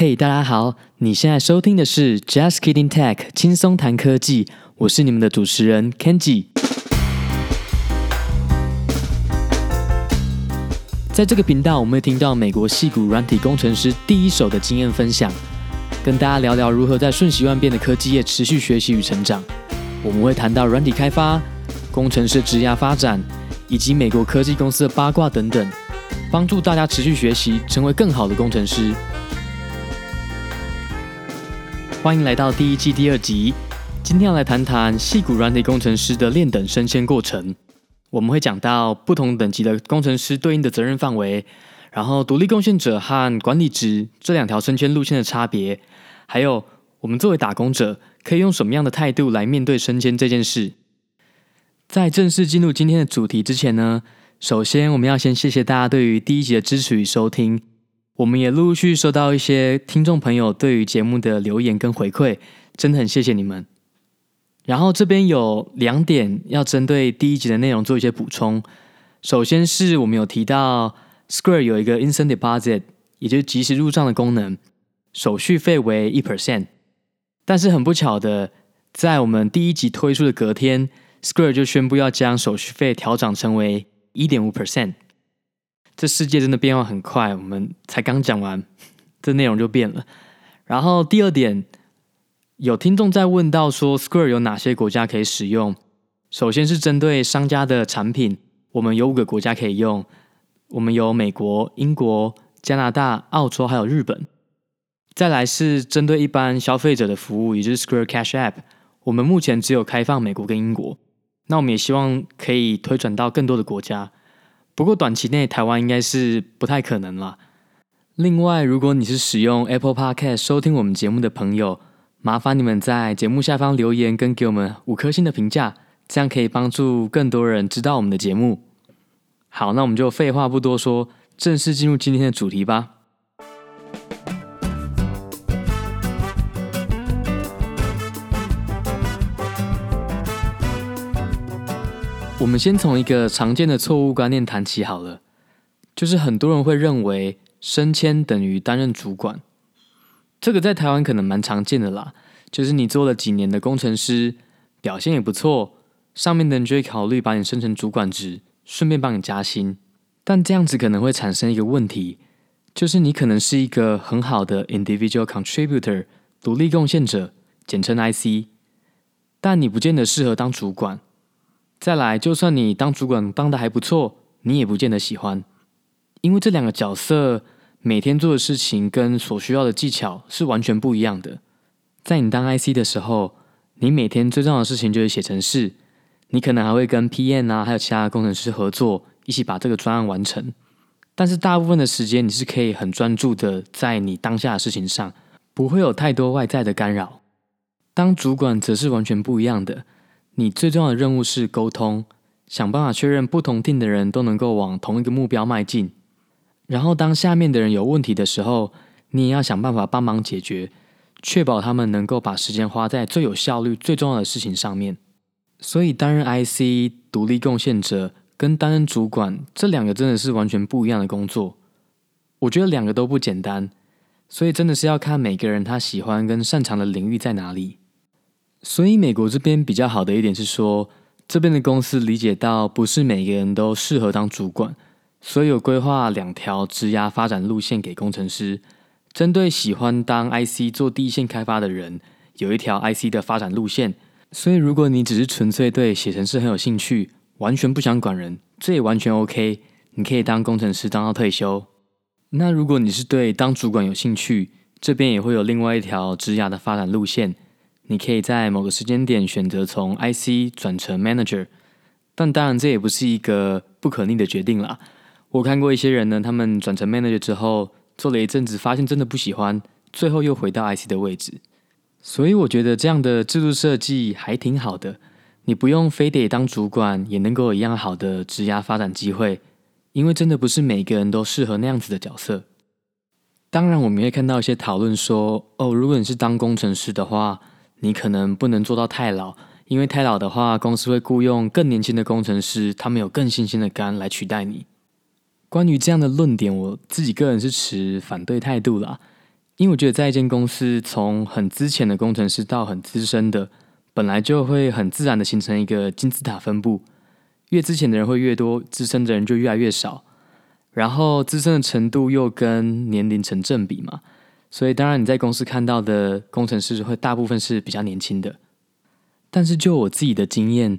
嘿大家好！你现在收听的是 Just Kidding Tech，轻松谈科技。我是你们的主持人 Kenji。在这个频道，我们会听到美国矽谷软体工程师第一手的经验分享，跟大家聊聊如何在瞬息万变的科技业持续学习与成长。我们会谈到软体开发、工程师职涯发展，以及美国科技公司的八卦等等，帮助大家持续学习，成为更好的工程师。欢迎来到第一季第二集。今天要来谈谈矽谷软体工程师的练等升迁过程。我们会讲到不同等级的工程师对应的责任范围，然后独立贡献者和管理职这两条升迁路线的差别，还有我们作为打工者可以用什么样的态度来面对升迁这件事。在正式进入今天的主题之前呢，首先我们要先谢谢大家对于第一集的支持与收听。我们也陆续收到一些听众朋友对于节目的留言跟回馈，真的很谢谢你们。然后这边有两点要针对第一集的内容做一些补充。首先是我们有提到 Square 有一个 Instant Deposit，也就是即时入账的功能，手续费为一 percent。但是很不巧的，在我们第一集推出的隔天，Square 就宣布要将手续费调涨成为一点五 percent。这世界真的变化很快，我们才刚讲完，这内容就变了。然后第二点，有听众在问到说，Square 有哪些国家可以使用？首先是针对商家的产品，我们有五个国家可以用，我们有美国、英国、加拿大、澳洲还有日本。再来是针对一般消费者的服务，也就是 Square Cash App，我们目前只有开放美国跟英国，那我们也希望可以推转到更多的国家。不过短期内台湾应该是不太可能了。另外，如果你是使用 Apple Podcast 收听我们节目的朋友，麻烦你们在节目下方留言跟给我们五颗星的评价，这样可以帮助更多人知道我们的节目。好，那我们就废话不多说，正式进入今天的主题吧。我们先从一个常见的错误观念谈起好了，就是很多人会认为升迁等于担任主管，这个在台湾可能蛮常见的啦。就是你做了几年的工程师，表现也不错，上面的人就会考虑把你升成主管职，顺便帮你加薪。但这样子可能会产生一个问题，就是你可能是一个很好的 individual contributor 独立贡献者，简称 IC，但你不见得适合当主管。再来，就算你当主管当得还不错，你也不见得喜欢，因为这两个角色每天做的事情跟所需要的技巧是完全不一样的。在你当 IC 的时候，你每天最重要的事情就是写程式，你可能还会跟 PM 啊，还有其他的工程师合作，一起把这个专案完成。但是大部分的时间，你是可以很专注的在你当下的事情上，不会有太多外在的干扰。当主管则是完全不一样的。你最重要的任务是沟通，想办法确认不同 team 的人都能够往同一个目标迈进。然后，当下面的人有问题的时候，你也要想办法帮忙解决，确保他们能够把时间花在最有效率、最重要的事情上面。所以，担任 IC 独立贡献者跟担任主管这两个真的是完全不一样的工作。我觉得两个都不简单，所以真的是要看每个人他喜欢跟擅长的领域在哪里。所以，美国这边比较好的一点是说，这边的公司理解到不是每个人都适合当主管，所以有规划两条职涯发展路线给工程师。针对喜欢当 IC 做第一线开发的人，有一条 IC 的发展路线。所以，如果你只是纯粹对写程式很有兴趣，完全不想管人，这也完全 OK，你可以当工程师当到退休。那如果你是对当主管有兴趣，这边也会有另外一条职涯的发展路线。你可以在某个时间点选择从 IC 转成 Manager，但当然这也不是一个不可逆的决定啦。我看过一些人呢，他们转成 Manager 之后做了一阵子，发现真的不喜欢，最后又回到 IC 的位置。所以我觉得这样的制度设计还挺好的，你不用非得当主管，也能够有一样好的职涯发展机会，因为真的不是每个人都适合那样子的角色。当然，我们会看到一些讨论说，哦，如果你是当工程师的话。你可能不能做到太老，因为太老的话，公司会雇佣更年轻的工程师，他们有更新鲜的肝来取代你。关于这样的论点，我自己个人是持反对态度啦，因为我觉得在一间公司，从很资浅的工程师到很资深的，本来就会很自然的形成一个金字塔分布，越资浅的人会越多，资深的人就越来越少。然后资深的程度又跟年龄成正比嘛，所以当然你在公司看到的工程师会大部分是比较年轻的。但是就我自己的经验，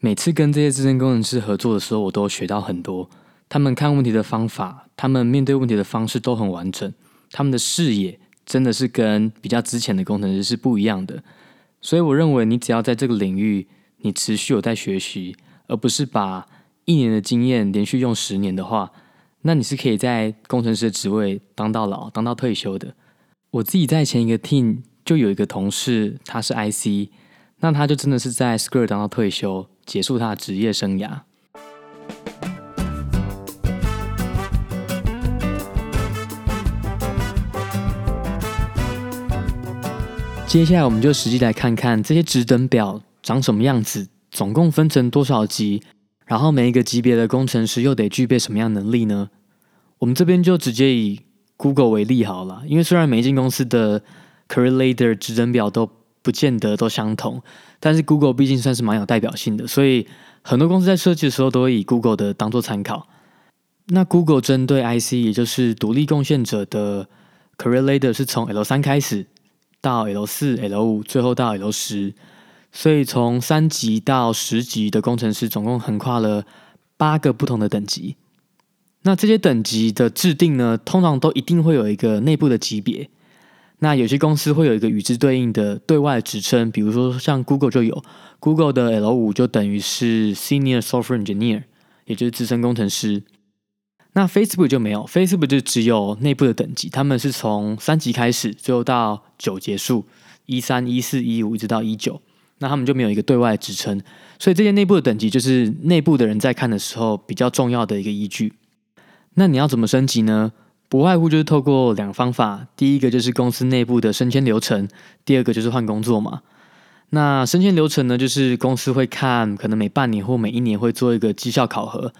每次跟这些资深工程师合作的时候，我都学到很多。他们看问题的方法，他们面对问题的方式都很完整，他们的视野真的是跟比较之前的工程师是不一样的。所以我认为，你只要在这个领域，你持续有在学习，而不是把一年的经验连续用十年的话。那你是可以在工程师的职位当到老，当到退休的。我自己在前一个 team 就有一个同事，他是 IC，那他就真的是在 Square 当到退休，结束他的职业生涯。接下来我们就实际来看看这些职等表长什么样子，总共分成多少级，然后每一个级别的工程师又得具备什么样能力呢？我们这边就直接以 Google 为例好了，因为虽然每一间公司的 Career Ladder 职等表都不见得都相同，但是 Google 毕竟算是蛮有代表性的，所以很多公司在设计的时候都会以 Google 的当做参考。那 Google 针对 IC，也就是独立贡献者的 Career Ladder 是从 L 三开始到 L 四、L 五，最后到 L 十，所以从三级到十级的工程师总共横跨了八个不同的等级。那这些等级的制定呢，通常都一定会有一个内部的级别。那有些公司会有一个与之对应的对外职称，比如说像 Google 就有 Google 的 L 五就等于是 Senior Software Engineer，也就是资深工程师。那 Facebook 就没有，Facebook 就只有内部的等级，他们是从三级开始，最后到九结束，一三、一四、一五一直到一九，那他们就没有一个对外职称，所以这些内部的等级就是内部的人在看的时候比较重要的一个依据。那你要怎么升级呢？不外乎就是透过两个方法，第一个就是公司内部的升迁流程，第二个就是换工作嘛。那升迁流程呢，就是公司会看，可能每半年或每一年会做一个绩效考核。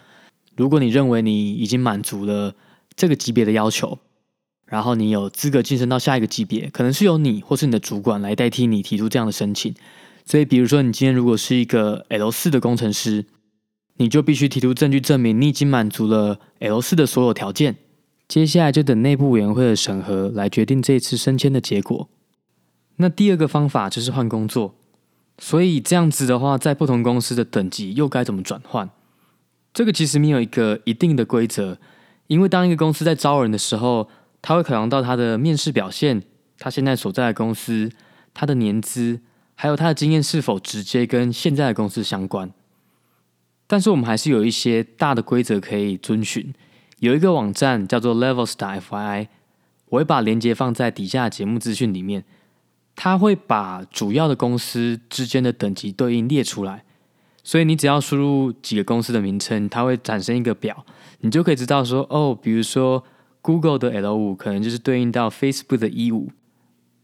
如果你认为你已经满足了这个级别的要求，然后你有资格晋升到下一个级别，可能是由你或是你的主管来代替你提出这样的申请。所以，比如说你今天如果是一个 L 四的工程师。你就必须提出证据证明你已经满足了 L 四的所有条件，接下来就等内部委员会的审核来决定这一次升迁的结果。那第二个方法就是换工作，所以这样子的话，在不同公司的等级又该怎么转换？这个其实没有一个一定的规则，因为当一个公司在招人的时候，他会考量到他的面试表现，他现在所在的公司，他的年资，还有他的经验是否直接跟现在的公司相关。但是我们还是有一些大的规则可以遵循。有一个网站叫做 Levels.fyi，我会把链接放在底下节目资讯里面。它会把主要的公司之间的等级对应列出来，所以你只要输入几个公司的名称，它会产生一个表，你就可以知道说，哦，比如说 Google 的 L 五可能就是对应到 Facebook 的 E 五。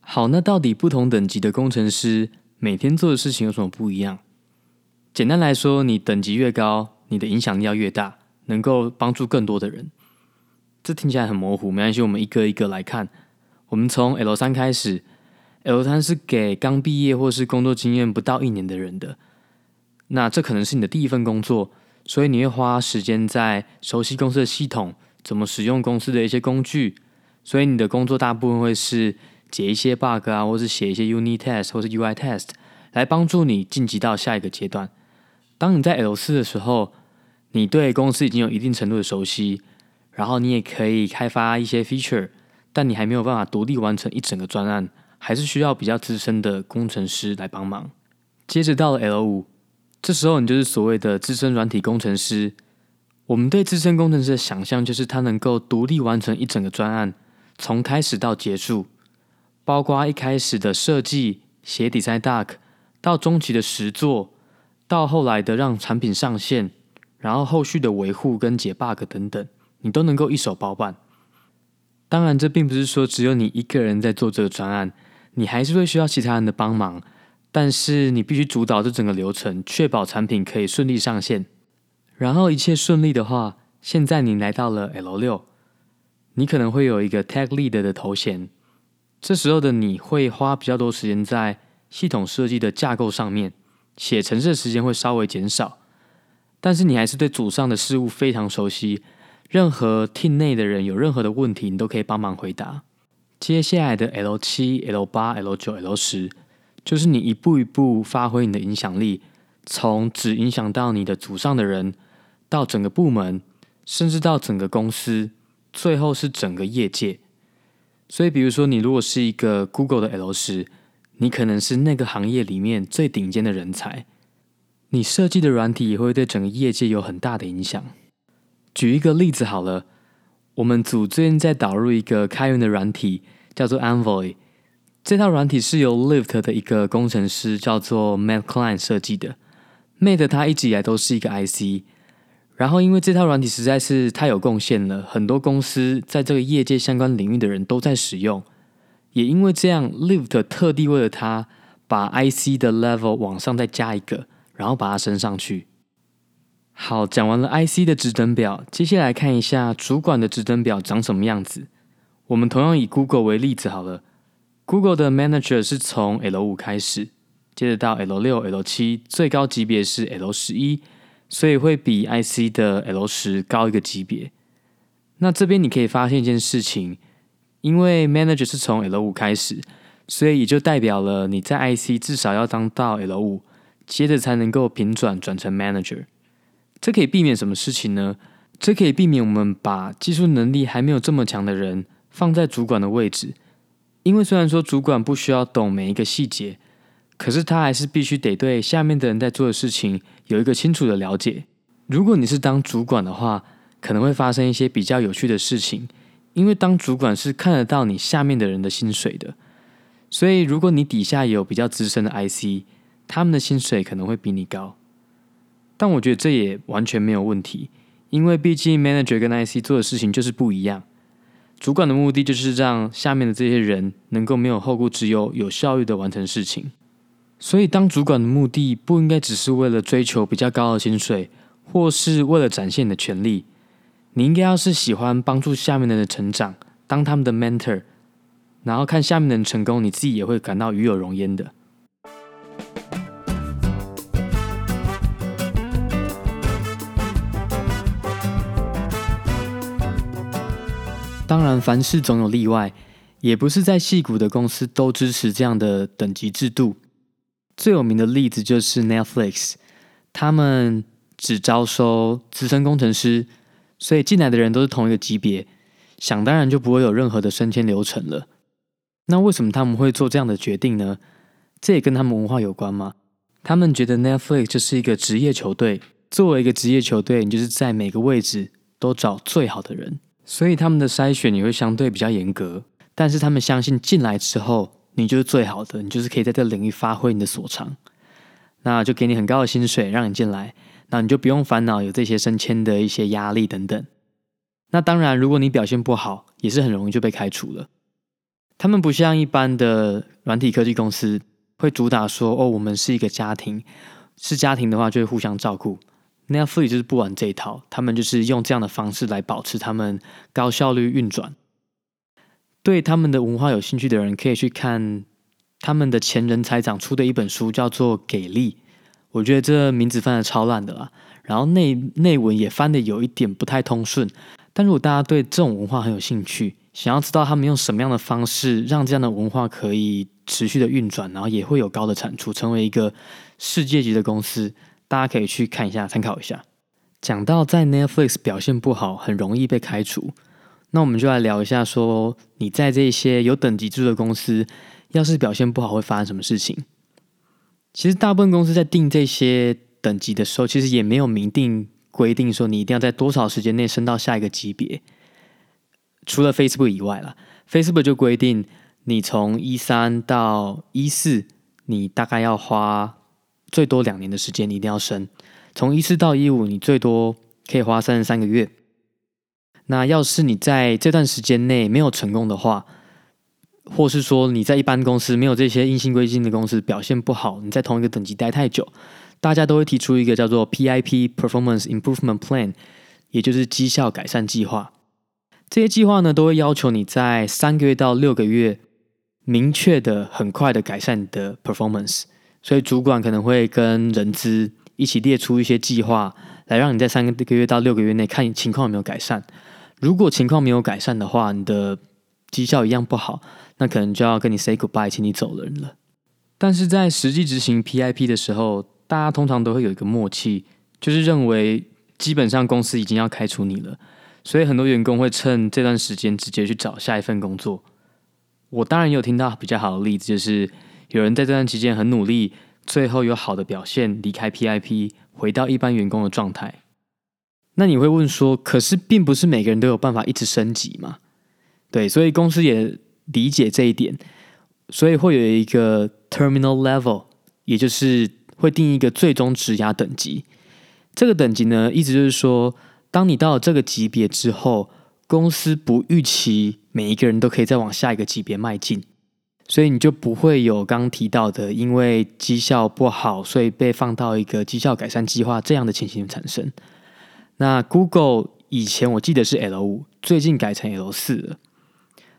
好，那到底不同等级的工程师每天做的事情有什么不一样？简单来说，你等级越高，你的影响力要越大，能够帮助更多的人。这听起来很模糊，没关系，我们一个一个来看。我们从 L 三开始，L 三是给刚毕业或是工作经验不到一年的人的。那这可能是你的第一份工作，所以你会花时间在熟悉公司的系统，怎么使用公司的一些工具。所以你的工作大部分会是解一些 bug 啊，或是写一些 unit test 或是 UI test，来帮助你晋级到下一个阶段。当你在 L 四的时候，你对公司已经有一定程度的熟悉，然后你也可以开发一些 feature，但你还没有办法独立完成一整个专案，还是需要比较资深的工程师来帮忙。接着到了 L 五，这时候你就是所谓的资深软体工程师。我们对资深工程师的想象就是他能够独立完成一整个专案，从开始到结束，包括一开始的设计、写 design doc，到中期的实作。到后来的让产品上线，然后后续的维护跟解 bug 等等，你都能够一手包办。当然，这并不是说只有你一个人在做这个专案，你还是会需要其他人的帮忙。但是你必须主导这整个流程，确保产品可以顺利上线。然后一切顺利的话，现在你来到了 L 六，你可能会有一个 Tech Lead 的头衔，这时候的你会花比较多时间在系统设计的架构上面，写程式的时间会稍微减少。但是你还是对组上的事物非常熟悉，任何 team 内的人有任何的问题，你都可以帮忙回答。接下来的 L 七、L 八、L 九、L 十，就是你一步一步发挥你的影响力，从只影响到你的组上的人，到整个部门，甚至到整个公司，最后是整个业界。所以，比如说你如果是一个 Google 的 L 十，你可能是那个行业里面最顶尖的人才。你设计的软体也会对整个业界有很大的影响。举一个例子好了，我们组最近在导入一个开源的软体，叫做 Envoy。这套软体是由 Lyft 的一个工程师叫做 Matt Klein 设计的。Matt 他一直以来都是一个 IC，然后因为这套软体实在是太有贡献了，很多公司在这个业界相关领域的人都在使用。也因为这样，Lift 特地为了他，把 IC 的 level 往上再加一个。然后把它升上去。好，讲完了 IC 的职等表，接下来看一下主管的职等表长什么样子。我们同样以 Google 为例子好了。Google 的 Manager 是从 L 五开始，接着到 L 六、L 七，最高级别是 L 十一，所以会比 IC 的 L 十高一个级别。那这边你可以发现一件事情，因为 Manager 是从 L 五开始，所以也就代表了你在 IC 至少要当到 L 五。接着才能够平转转成 manager，这可以避免什么事情呢？这可以避免我们把技术能力还没有这么强的人放在主管的位置，因为虽然说主管不需要懂每一个细节，可是他还是必须得对下面的人在做的事情有一个清楚的了解。如果你是当主管的话，可能会发生一些比较有趣的事情，因为当主管是看得到你下面的人的薪水的，所以如果你底下有比较资深的 IC。他们的薪水可能会比你高，但我觉得这也完全没有问题，因为毕竟 manager 跟 IC 做的事情就是不一样。主管的目的就是让下面的这些人能够没有后顾之忧，有效率的完成事情。所以，当主管的目的不应该只是为了追求比较高的薪水，或是为了展现你的权力。你应该要是喜欢帮助下面的人成长，当他们的 mentor，然后看下面的人成功，你自己也会感到与有荣焉的。当然，凡事总有例外，也不是在戏骨的公司都支持这样的等级制度。最有名的例子就是 Netflix，他们只招收资深工程师，所以进来的人都是同一个级别，想当然就不会有任何的升迁流程了。那为什么他们会做这样的决定呢？这也跟他们文化有关吗？他们觉得 Netflix 就是一个职业球队，作为一个职业球队，你就是在每个位置都找最好的人。所以他们的筛选也会相对比较严格，但是他们相信进来之后，你就是最好的，你就是可以在这个领域发挥你的所长，那就给你很高的薪水让你进来，那你就不用烦恼有这些升迁的一些压力等等。那当然，如果你表现不好，也是很容易就被开除了。他们不像一般的软体科技公司会主打说，哦，我们是一个家庭，是家庭的话就会互相照顾。那 e t f l i 就是不玩这一套，他们就是用这样的方式来保持他们高效率运转。对他们的文化有兴趣的人，可以去看他们的前人才长出的一本书，叫做《给力》。我觉得这名字翻得超烂的啦，然后内内文也翻得有一点不太通顺。但如果大家对这种文化很有兴趣，想要知道他们用什么样的方式让这样的文化可以持续的运转，然后也会有高的产出，成为一个世界级的公司。大家可以去看一下，参考一下。讲到在 Netflix 表现不好，很容易被开除，那我们就来聊一下，说你在这些有等级制的公司，要是表现不好会发生什么事情？其实大部分公司在定这些等级的时候，其实也没有明定规定说你一定要在多少时间内升到下一个级别。除了 Facebook 以外啦，Facebook 就规定你从一三到一四，你大概要花。最多两年的时间，你一定要升。从一四到一五，你最多可以花三十三个月。那要是你在这段时间内没有成功的话，或是说你在一般公司没有这些硬性规定的公司表现不好，你在同一个等级待太久，大家都会提出一个叫做 PIP（Performance Improvement Plan），也就是绩效改善计划。这些计划呢，都会要求你在三个月到六个月明确的、很快的改善你的 performance。所以主管可能会跟人资一起列出一些计划，来让你在三个月到六个月内看情况有没有改善。如果情况没有改善的话，你的绩效一样不好，那可能就要跟你 say goodbye，请你走人了。但是在实际执行 PIP 的时候，大家通常都会有一个默契，就是认为基本上公司已经要开除你了，所以很多员工会趁这段时间直接去找下一份工作。我当然也有听到比较好的例子，就是。有人在这段期间很努力，最后有好的表现，离开 PIP，回到一般员工的状态。那你会问说，可是并不是每个人都有办法一直升级嘛？对，所以公司也理解这一点，所以会有一个 terminal level，也就是会定一个最终职涯等级。这个等级呢，意思就是说，当你到了这个级别之后，公司不预期每一个人都可以再往下一个级别迈进。所以你就不会有刚提到的，因为绩效不好，所以被放到一个绩效改善计划这样的情形产生。那 Google 以前我记得是 L 五，最近改成 L 四了。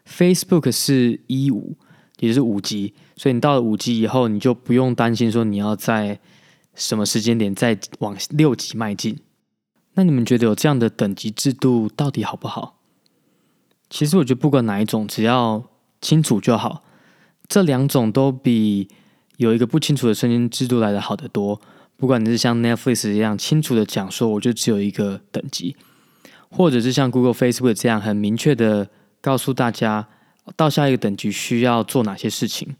Facebook 是 E 五，也是五级。所以你到了五级以后，你就不用担心说你要在什么时间点再往六级迈进。那你们觉得有这样的等级制度到底好不好？其实我觉得不管哪一种，只要清楚就好。这两种都比有一个不清楚的升迁制度来的好得多。不管你是像 Netflix 一样清楚的讲说，我就只有一个等级，或者是像 Google、Facebook 这样很明确的告诉大家，到下一个等级需要做哪些事情。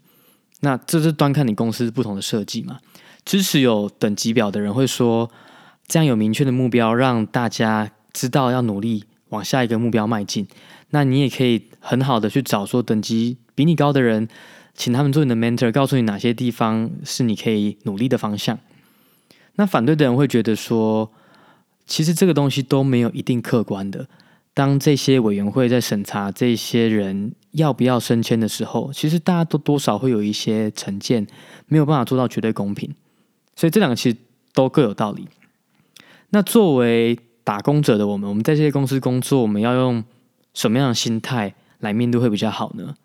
那这是端看你公司不同的设计嘛。支持有等级表的人会说，这样有明确的目标，让大家知道要努力往下一个目标迈进。那你也可以很好的去找说等级比你高的人。请他们做你的 mentor，告诉你哪些地方是你可以努力的方向。那反对的人会觉得说，其实这个东西都没有一定客观的。当这些委员会在审查这些人要不要升迁的时候，其实大家都多少会有一些成见，没有办法做到绝对公平。所以这两个其实都各有道理。那作为打工者的我们，我们在这些公司工作，我们要用什么样的心态来面对会比较好呢？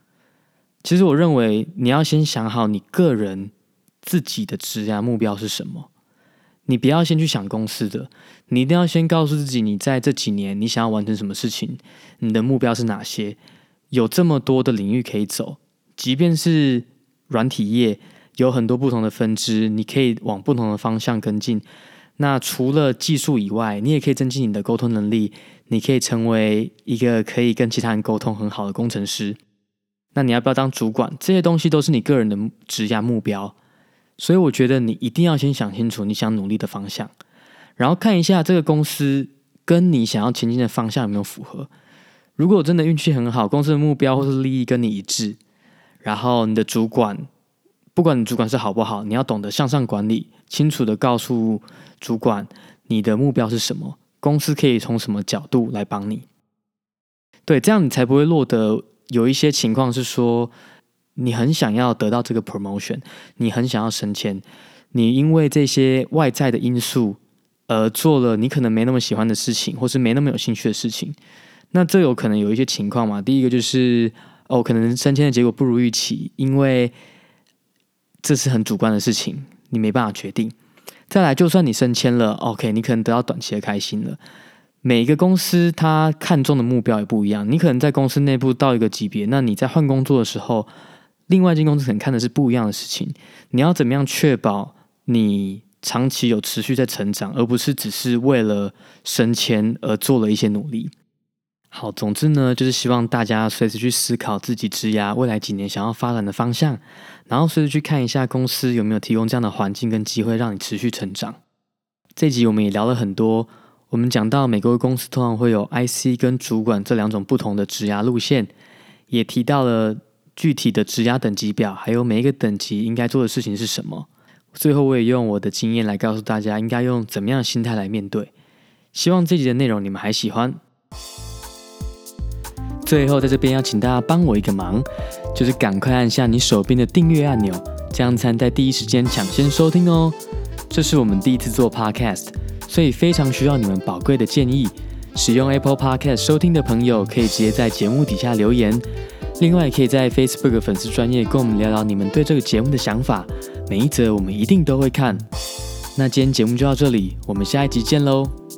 其实我认为你要先想好你个人自己的职业目标是什么，你不要先去想公司的，你一定要先告诉自己，你在这几年你想要完成什么事情，你的目标是哪些？有这么多的领域可以走，即便是软体业有很多不同的分支，你可以往不同的方向跟进。那除了技术以外，你也可以增进你的沟通能力，你可以成为一个可以跟其他人沟通很好的工程师。那你要不要当主管？这些东西都是你个人的职业目标，所以我觉得你一定要先想清楚你想努力的方向，然后看一下这个公司跟你想要前进的方向有没有符合。如果真的运气很好，公司的目标或是利益跟你一致，然后你的主管，不管你主管是好不好，你要懂得向上管理，清楚的告诉主管你的目标是什么，公司可以从什么角度来帮你。对，这样你才不会落得。有一些情况是说，你很想要得到这个 promotion，你很想要升迁，你因为这些外在的因素而做了你可能没那么喜欢的事情，或是没那么有兴趣的事情。那这有可能有一些情况嘛？第一个就是哦，可能升迁的结果不如预期，因为这是很主观的事情，你没办法决定。再来，就算你升迁了，OK，你可能得到短期的开心了。每一个公司他看重的目标也不一样，你可能在公司内部到一个级别，那你在换工作的时候，另外一间公司可能看的是不一样的事情。你要怎么样确保你长期有持续在成长，而不是只是为了升迁而做了一些努力？好，总之呢，就是希望大家随时去思考自己职涯未来几年想要发展的方向，然后随时去看一下公司有没有提供这样的环境跟机会让你持续成长。这集我们也聊了很多。我们讲到每个公司通常会有 IC 跟主管这两种不同的职涯路线，也提到了具体的职涯等级表，还有每一个等级应该做的事情是什么。最后，我也用我的经验来告诉大家，应该用怎么样的心态来面对。希望这集的内容你们还喜欢。最后，在这边要请大家帮我一个忙，就是赶快按下你手边的订阅按钮，这样才能在第一时间抢先收听哦。这是我们第一次做 Podcast。所以非常需要你们宝贵的建议，使用 Apple Podcast 收听的朋友，可以直接在节目底下留言。另外，可以在 Facebook 粉丝专业跟我们聊聊你们对这个节目的想法，每一则我们一定都会看。那今天节目就到这里，我们下一集见喽。